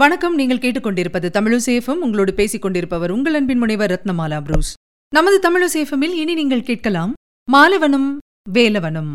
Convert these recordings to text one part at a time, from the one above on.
வணக்கம். நீங்கள் கேட்டுக்கொண்டிருப்பது தமிழசேஃபம் உங்களோடு பேசிக் கொண்டிருப்பவர் உங்கள் அன்பின் முனைவர் ரத்னமாலா புரூஸ். நமது தமிழசேஃபமில் இனி நீங்கள் கேட்கலாம் மாலவனும் வேலவனும்.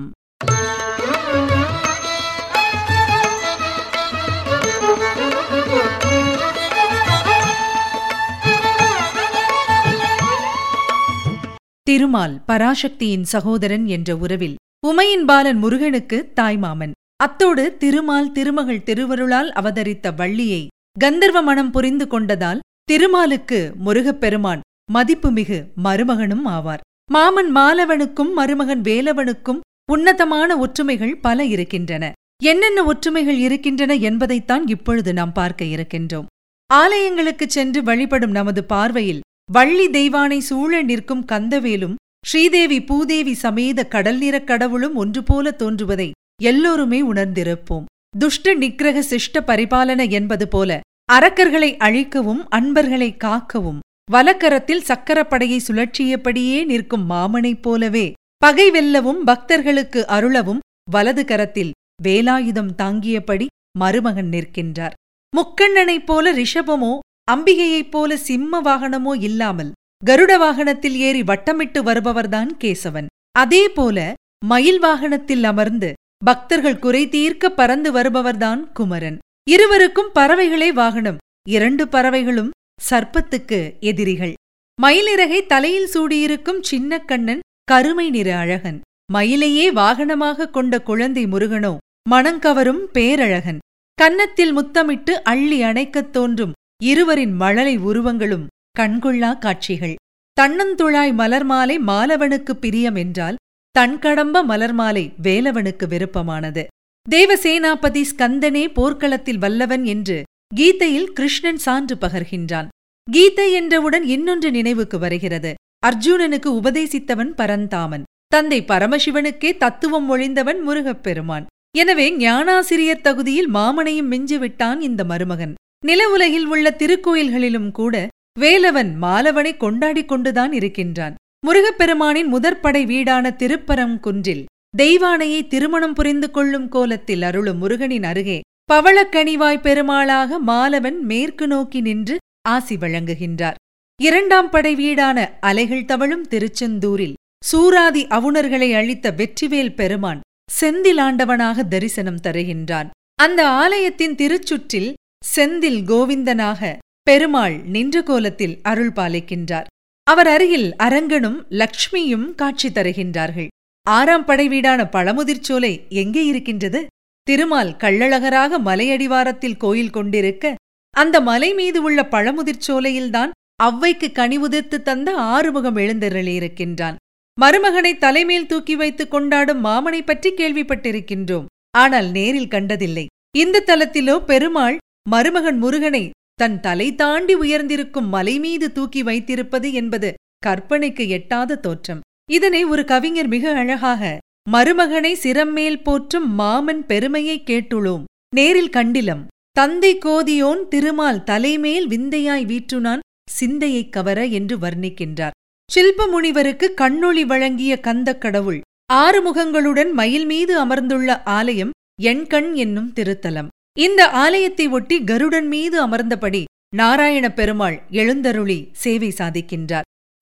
திருமால் பராசக்தியின் சகோதரன் என்ற உறவில் உமையின் பாலன் முருகனுக்கு தாய்மாமன். அத்தோடு திருமால் திருமகள் திருவருளால் அவதரித்த வள்ளியை கந்தர்வ மனம் புரிந்து கொண்டதால் திருமாலுக்கு முருகப்பெருமான் மதிப்புமிகு மருமகனும் ஆவார். மாமன் மாலவனுக்கும் மருமகன் வேலவனுக்கும் உன்னதமான ஒற்றுமைகள் பல இருக்கின்றன. என்னென்ன ஒற்றுமைகள் இருக்கின்றன என்பதைத்தான் இப்பொழுது நாம் பார்க்க இருக்கின்றோம். ஆலயங்களுக்குச் சென்று வழிபடும் நமது பார்வையில் வள்ளி தெய்வானை சூழ நிற்கும் கந்தவேலும் ஸ்ரீதேவி பூதேவி சமேத கடல் நிறக் கடவுளும் ஒன்றுபோல தோன்றுவதை எல்லோருமே உணர்ந்திருப்போம். துஷ்ட நிக்கிரக சிஷ்ட பரிபாலன என்பது போல அரக்கர்களை அழிக்கவும் அன்பர்களை காக்கவும். வலக்கரத்தில் சக்கரப்படையை சுழற்றியபடியே நிற்கும் மாமனைப் போலவே பகை வெல்லவும் பக்தர்களுக்கு அருளவும் வலது கரத்தில் வேலாயுதம் தாங்கியபடி மருமகன் நிற்கின்றார். முக்கண்ணனைப் போல ரிஷபமோ அம்பிகையைப் போல சிம்ம வாகனமோ இல்லாமல் கருட வாகனத்தில் ஏறி வட்டமிட்டு வருபவர்தான் கேசவன். அதேபோல மயில் வாகனத்தில் அமர்ந்து பக்தர்கள் குறை தீர்க்க பறந்து வருபவர்தான் குமரன். இருவருக்கும் பறவைகளே வாகனம். இரண்டு பறவைகளும் சர்ப்பத்துக்கு எதிரிகள். மயிலிறகை தலையில் சூடியிருக்கும் சின்ன கண்ணன் கருமை நிற அழகன். மயிலையே வாகனமாக கொண்ட குழந்தை முருகனோ மணங்கவரும் பேரழகன். கன்னத்தில் முத்தமிட்டு அள்ளி அணைக்கத் தோன்றும் இருவரின் மழலை உருவங்களும் கண்கொள்ளா காட்சிகள். தன்னந்துழாய் மலர் மாலை மாலவனுக்கு பிரியம் என்றால் தன்கடம்ப மலர் மாலை வேலவனுக்கு விருப்பமானது. தேவசேனாபதி ஸ்கந்தனே போர்க்களத்தில் வல்லவன் என்று கீதையில் கிருஷ்ணன் சான்று பகர்கின்றான். கீதை என்றவுடன் இன்னொன்று நினைவுக்கு வருகிறது. அர்ஜுனனுக்கு உபதேசித்தவன் பரந்தாமன். தந்தை பரமசிவனுக்கே தத்துவம் ஒழிந்தவன் முருகப்பெருமான். எனவே ஞானாசிரியர் தகுதியில் மாமனையும் மிஞ்சிவிட்டான் இந்த மருமகன். நில உலகில் உள்ள திருக்கோயில்களிலும் கூட வேலவன் மாலவனை கொண்டாடிக் கொண்டுதான் இருக்கின்றான். முருகப்பெருமானின் முதற்படை வீடான திருப்பரங்குன்றில் தெய்வானையை திருமணம் புரிந்து கொள்ளும் கோலத்தில் அருளும் முருகனின் அருகே பவளக்கனிவாய் பெருமாளாக மாலவன் மேற்கு நோக்கி நின்று ஆசி வழங்குகின்றார். இரண்டாம் படை வீடான அலைகள் தவழும் திருச்செந்தூரில் சூராதி அவுணர்களை அழித்த வெற்றிவேல் பெருமான் செந்திலாண்டவனாக தரிசனம் தருகின்றான். அந்த ஆலயத்தின் திருச்சுற்றில் செந்தில் கோவிந்தனாக பெருமாள் நின்ற கோலத்தில் அருள் பாலிக்கின்றார் அவர் அருகில் அரங்கனும் லக்ஷ்மியும் காட்சி தருகின்றார்கள். ஆறாம் படை வீடான பழமுதிர்ச்சோலை எங்கே இருக்கின்றது? திருமால் கள்ளழகராக மலையடிவாரத்தில் கோயில் கொண்டிருக்க அந்த மலை மீது உள்ள பழமுதிர்ச்சோலையில்தான் அவ்வைக்கு கனிவுதிர்த்து தந்த ஆறுமுகம் எழுந்தருளியிருக்கின்றான். மருமகனை தலைமேல் தூக்கி வைத்துக் கொண்டாடும் மாமனை பற்றி கேள்விப்பட்டிருக்கின்றோம். ஆனால் நேரில் கண்டதில்லை. இந்த தலத்திலோ பெருமாள் மருமகன் முருகனை தன் தலை தாண்டி உயர்ந்திருக்கும் மலை மீது தூக்கி வைத்திருப்பது என்பது கற்பனைக்கு எட்டாத தோற்றம். இதனை ஒரு கவிஞர் மிக அழகாக மருமகனை சிரம்மேல் போற்றும் மாமன் பெருமையை கேட்டுளோம். நேரில் கண்டிலம். தந்தை கோதியோன் திருமால் தலைமேல் விந்தையாய் வீற்றுனான் சிந்தையைக் கவர என்று வர்ணிக்கின்றார். சில்ப முனிவருக்கு கண்ணொளி வழங்கிய கந்தக் கடவுள் ஆறு முகங்களுடன் மயில் மீது அமர்ந்துள்ள ஆலயம் எண்கண் என்னும் திருத்தலம். இந்த ஆலயத்தை ஒட்டி கருடன் மீது அமர்ந்தபடி நாராயணப் பெருமாள் எழுந்தருளி சேவை சாதிக்கின்றார்.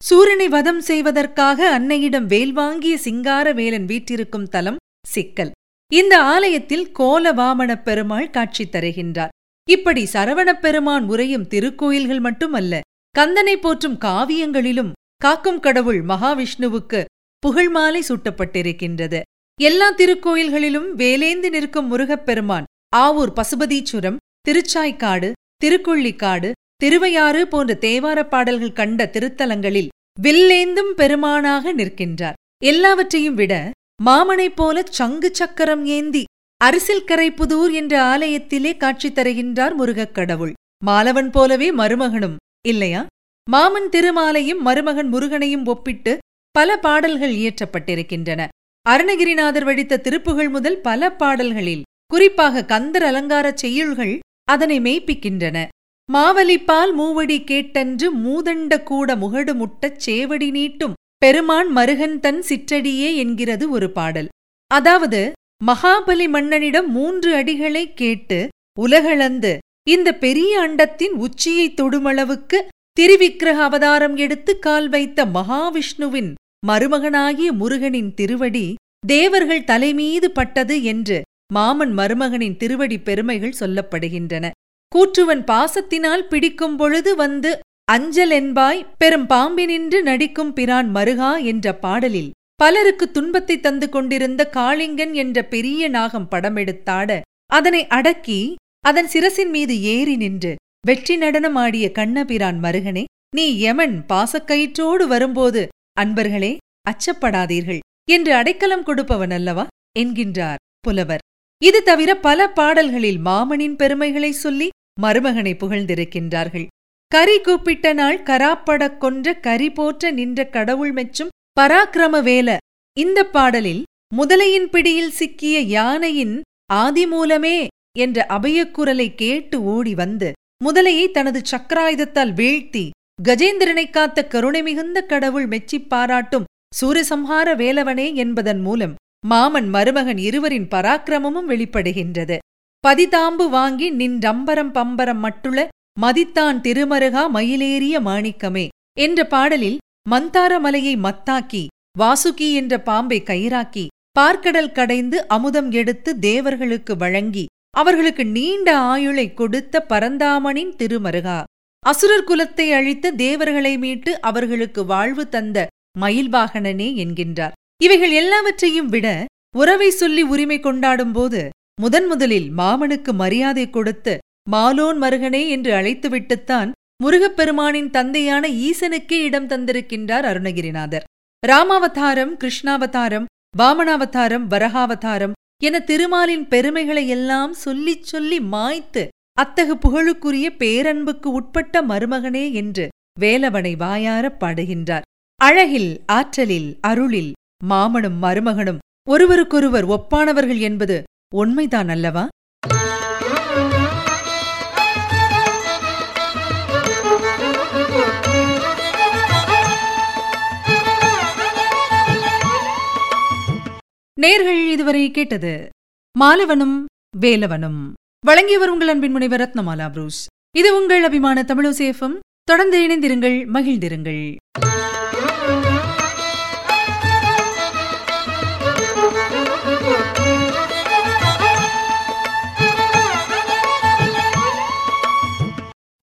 சூரனை வதம் செய்வதற்காக அன்னையிடம் வேல் வாங்கிய சிங்கார வேலன் வீற்றிருக்கும் தலம் சிக்கல். இந்த ஆலயத்தில் கோலவாமணப் பெருமாள் காட்சி தருகின்றார். இப்படி சரவணப் பெருமான் உரையும் திருக்கோயில்கள் மட்டுமல்ல கந்தனை போற்றும் காவியங்களிலும் காக்கும் கடவுள் மகாவிஷ்ணுவுக்கு புகழ்மாலை சூட்டப்பட்டிருக்கின்றது. எல்லா திருக்கோயில்களிலும் வேலேந்து நிற்கும் முருகப்பெருமான் ஆவூர் பசுபதீச்சுரம் திருச்சாய்க்காடு திருக்கொள்ளிக்காடு திருவையாறு போன்ற தேவாரப் பாடல்கள் கண்ட திருத்தலங்களில் வில்லேந்தும் பெருமானாக நிற்கின்றார். எல்லாவற்றையும் விட மாமனைப் போல சங்கு சக்கரம் ஏந்தி அரசில் கரைப்புதூர் என்ற ஆலயத்திலே காட்சி தருகின்றார் முருகக் கடவுள். மாலவன் போலவே மருமகனும் இல்லையா? மாமன் திருமாலையும் மருமகன் முருகனையும் ஒப்பிட்டு பல பாடல்கள் இயற்றப்பட்டிருக்கின்றன. அருணகிரிநாதர் வடித்த திருப்புகள் முதல் பல பாடல்களில் குறிப்பாக கந்தர் அலங்காரச் செய்யுள்கள் அதனை மெய்ப்பிக்கின்றன. மாவலிப்பால் மூவடி கேட்டன்று மூதண்ட கூட முகடு முட்டச் சேவடி நீட்டும் பெருமான் மருகன் தன் சிற்றடியே என்கிறது ஒரு பாடல். அதாவது மகாபலி மன்னனிடம் மூன்று அடிகளை கேட்டு உலகளந்து இந்த பெரிய அண்டத்தின் உச்சியை தொடுமளவுக்கு திருவிக்கிரக அவதாரம் எடுத்து கால் வைத்த மகாவிஷ்ணுவின் மருமகனாகிய முருகனின் திருவடி தேவர்கள் தலைமீது பட்டது என்று மாமன் மருமகனின் திருவடி பெருமைகள் சொல்லப்படுகின்றன. கூற்றுவன் பாசத்தினால் பிடிக்கும் பொழுது வந்து அஞ்சல் என்பாய் பெரும் பாம்பினின்று நடிக்கும் பிரான் மருகா என்ற பாடலில் பலருக்கு துன்பத்தை தந்து கொண்டிருந்த காளிங்கன் என்ற பெரிய நாகம் படமெடுத்தாட அதனை அடக்கி அதன் சிரசின் மீது ஏறி நின்று வெற்றி நடனமாடிய கண்ணபிரான் மருகனே நீ யமன் பாசக்கயிற்றோடு வரும்போது அன்பர்களே அச்சப்படாதீர்கள் என்று அடைக்கலம் கொடுப்பவன் அல்லவா? என்கின்றார் புலவர். இது தவிர பல பாடல்களில் மாமனின் பெருமைகளை சொல்லி மருமகனை புகழ்ந்திருக்கின்றார்கள். கரி கூப்பிட்ட நாள் கராப்படக் கொன்ற கரி போற்ற நின்ற கடவுள் மெச்சும் பராக்கிரம வேல இந்த பாடலில் முதலையின் பிடியில் சிக்கிய யானையின் ஆதிமூலமே என்ற அபயக்குரலை கேட்டு ஓடி வந்து முதலையை தனது சக்கராயுதத்தால் வீழ்த்தி கஜேந்திரனை காத்த கருணை மிகுந்த கடவுள் மெச்சிப் பாராட்டும் சூரசம்ஹார வேலவனே என்பதன் மூலம் மாமன் மருமகன் இருவரின் பராக்கிரமமும் வெளிப்படுகின்றது. பதிதாம்பு வாங்கி நின்றம்பரம் பம்பரம் மட்டுள மதித்தான் திருமருகா மயிலேறிய மாணிக்கமே என்ற பாடலில் மந்தாரமலையை மத்தாக்கி வாசுகி என்ற பாம்பை கயிறாக்கி பார்க்கடல் கடைந்து அமுதம் எடுத்து தேவர்களுக்கு வழங்கி அவர்களுக்கு நீண்ட ஆயுளை கொடுத்த பரந்தாமனின் திருமருகா. அசுரர் குலத்தை அழித்த தேவர்களை மீட்டு அவர்களுக்கு வாழ்வு தந்த மயில்வாகனனே என்கின்றார். இவைகள் எல்லாவற்றையும் விட உறவை சொல்லி உரிமை கொண்டாடும்போது முதன் முதலில் மாமனுக்கு மரியாதை கொடுத்து மாலோன் மருகனே என்று அழைத்துவிட்டுத்தான் முருகப்பெருமானின் தந்தையான ஈசனுக்கே இடம் தந்திருக்கின்றார் அருணகிரிநாதர். ராமாவதாரம் கிருஷ்ணாவதாரம் வாமனாவதாரம் வரகாவதாரம் என திருமாலின் பெருமைகளை எல்லாம் சொல்லிச் சொல்லி மாய்த்து அத்தகு புகழுக்குரிய பேரன்புக்கு உட்பட்ட மருமகனே என்று வேலவனை வாயாரப் பாடுகின்றார். அழகில் ஆற்றலில் அருளில் மாமனும் மருமகனும் ஒருவருக்கொருவர் ஒப்பானவர்கள் என்பது உண்மைதான் அல்லவா? நேர்கள் இதுவரை கேட்டது மாலவனும் வேலவனும். வழங்கியவர் உங்கள் அன்பின் முனைவர் ரத்னமாலா புரூஸ். இது உங்கள் அபிமான தமிழசேஃபம் தொடர்ந்து இணைந்திருங்கள் மகிழ்ந்திருங்கள்.